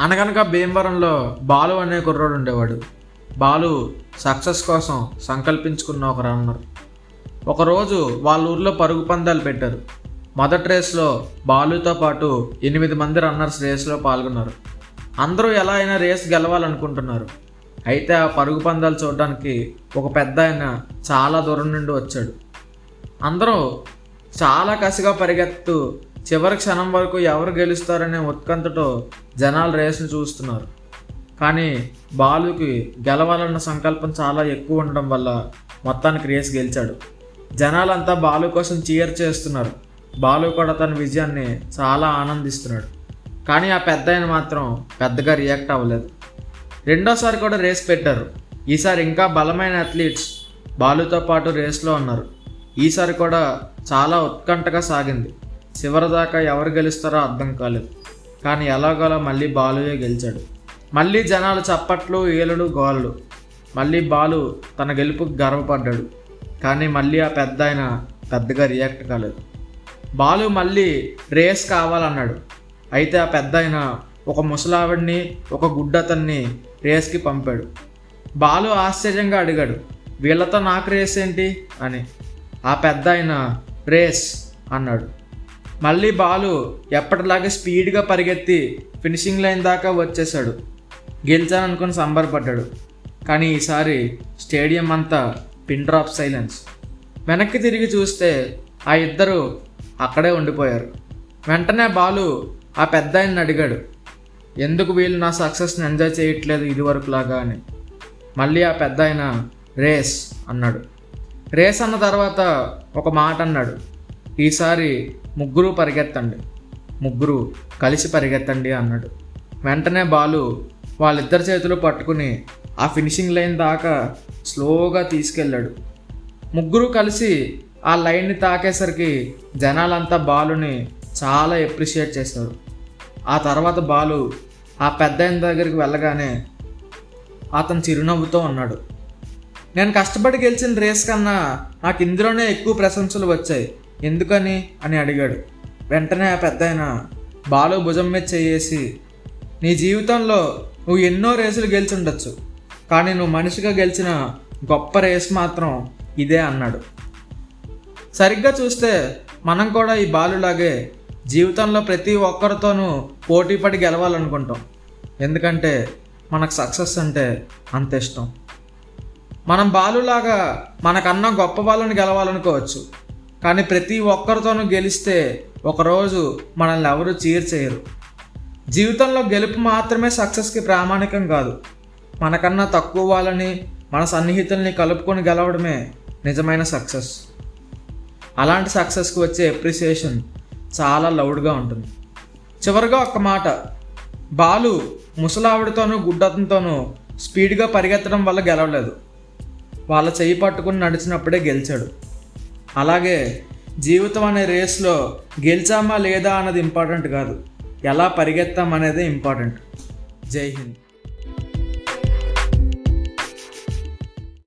అనగనక భీమవరంలో బాలు అనే కుర్రాడు ఉండేవాడు. బాలు సక్సెస్ కోసం సంకల్పించుకున్న ఒక రన్నర్. ఒకరోజు వాళ్ళ ఊర్లో పరుగు పందాలు పెట్టారు. మొదటి రేస్లో బాలుతో పాటు ఎనిమిది మంది రన్నర్స్ రేస్లో పాల్గొన్నారు. అందరూ ఎలా అయినా రేస్ గెలవాలనుకుంటున్నారు. అయితే ఆ పరుగు పందాలు చూడడానికి ఒక పెద్ద ఆయన చాలా దూరం నుండి వచ్చాడు. అందరూ చాలా కసిగా పరిగెత్తు చివరి క్షణం వరకు ఎవరు గెలుస్తారనే ఉత్కంఠతో జనాలు రేసును చూస్తున్నారు. కానీ బాలుకి గెలవాలన్న సంకల్పం చాలా ఎక్కువ ఉండడం వల్ల మొత్తానికి రేస్ గెలిచాడు. జనాలంతా బాలు కోసం చీర్ చేస్తున్నారు. బాలు కూడా తన విజయాన్ని చాలా ఆనందిస్తున్నాడు. కానీ ఆ పెద్ద ఆయన మాత్రం పెద్దగా రియాక్ట్ అవ్వలేదు. రెండోసారి కూడా రేస్ పెట్టారు. ఈసారి ఇంకా బలమైన అథ్లీట్స్ బాలుతో పాటు రేస్లో ఉన్నారు. ఈసారి కూడా చాలా ఉత్కంఠగా సాగింది. చివరిదాకా ఎవరు గెలుస్తారో అర్థం కాలేదు. కానీ ఎలాగోలా మళ్ళీ బాలుయే గెలిచాడు. మళ్ళీ జనాలు చప్పట్లు ఏలుడు గోళ్ళు మళ్ళీ బాలు తన గెలుపుకు గర్వపడ్డాడు. కానీ మళ్ళీ ఆ పెద్ద ఆయన పెద్దగా రియాక్ట్ కాలేదు. బాలు మళ్ళీ రేస్ కావాలన్నాడు. అయితే ఆ పెద్ద ఆయన ఒక ముసలావిడిని ఒక గుడ్డతన్ని రేస్కి పంపాడు. బాలు ఆశ్చర్యంగా అడిగాడు వీళ్ళతో నాకు రేస్ ఏంటి అని. ఆ పెద్ద ఆయన రేస్ అన్నాడు. మళ్ళీ బాలు ఎప్పటిలాగే స్పీడ్గా పరిగెత్తి ఫినిషింగ్ లైన్ దాకా వచ్చేసాడు గెలిచాననుకుని సంబరపడ్డాడు. కానీ ఈసారి స్టేడియం అంతా పిన్ డ్రాప్ సైలెన్స్. వెనక్కి తిరిగి చూస్తే ఆ ఇద్దరు అక్కడే ఉండిపోయారు. వెంటనే బాలు ఆ పెద్ద ఆయన్ని అడిగాడు ఎందుకు వీళ్ళు నా సక్సెస్ని ఎంజాయ్ చేయట్లేదు ఇదివరకులాగా అని. మళ్ళీ ఆ పెద్ద ఆయన రేస్ అన్నాడు. రేస్ అన్న తర్వాత ఒక మాట అన్నాడు ఈసారి ముగ్గురు పరిగెత్తండి. ముగ్గురు కలిసి పరిగెత్తండి అన్నాడు. వెంటనే బాలు వాళ్ళిద్దరి చేతులు పట్టుకుని ఆ ఫినిషింగ్ లైన్ దాకా స్లోగా తీసుకెళ్ళాడు. ముగ్గురు కలిసి ఆ లైన్ని తాకేసరికి జనాలంతా బాలుని చాలా ఎప్రిషియేట్ చేశారు. ఆ తర్వాత బాలు ఆ పెద్ద ఆయన దగ్గరికి వెళ్ళగానే అతను చిరునవ్వుతో ఉన్నాడు నేను కష్టపడి గెలిచిన రేస్ కన్నా నాకు ఇందులోనే ఎక్కువ ప్రశంసలు వచ్చాయి. ఎందుకని అని అడిగాడు. వెంటనే ఆ పెద్ద ఆయన బాలు భుజం మీద చేసి నీ జీవితంలో నువ్వు ఎన్నో రేసులు గెలిచిండొచ్చు కానీ నువ్వు మనిషిగా గెలిచిన గొప్ప రేస్ మాత్రం ఇదే అన్నాడు. సరిగ్గా చూస్తే మనం కూడా ఈ బాలులాగే జీవితంలో ప్రతి ఒక్కరితోనూ పోటీపడి గెలవాలనుకుంటాం. ఎందుకంటే మనకు సక్సెస్ అంటే అంత ఇష్టం. మనం బాలులాగా మనకన్నా గొప్ప వాళ్ళని గెలవాలనుకోవచ్చు. కానీ ప్రతి ఒక్కరితోనూ గెలిస్తే ఒకరోజు మనల్ని ఎవరు చీర్ చేయరు జీవితంలో గెలుపు మాత్రమే సక్సెస్కి ప్రామాణికం కాదు. మనకన్నా తక్కువ వాళ్ళని మన సన్నిహితుల్ని కలుపుకొని గెలవడమే నిజమైన సక్సెస్. అలాంటి సక్సెస్కి వచ్చే ఎప్రిసియేషన్ చాలా లౌడ్గా ఉంటుంది. చివరిగా ఒక్క మాట. బాలు ముసలావిడతోనూ గుడ్డతంతోనూ స్పీడ్గా పరిగెత్తడం వల్ల గెలవలేదు. వాళ్ళ చేయి పట్టుకుని నడిచినప్పుడే గెలిచాడు. అలాగే జీవితం అనే రేస్లో గెలిచామా లేదా అన్నది ఇంపార్టెంట్ కాదు. ఎలా పరిగెత్తాం అనేది ఇంపార్టెంట్. జై హింద్.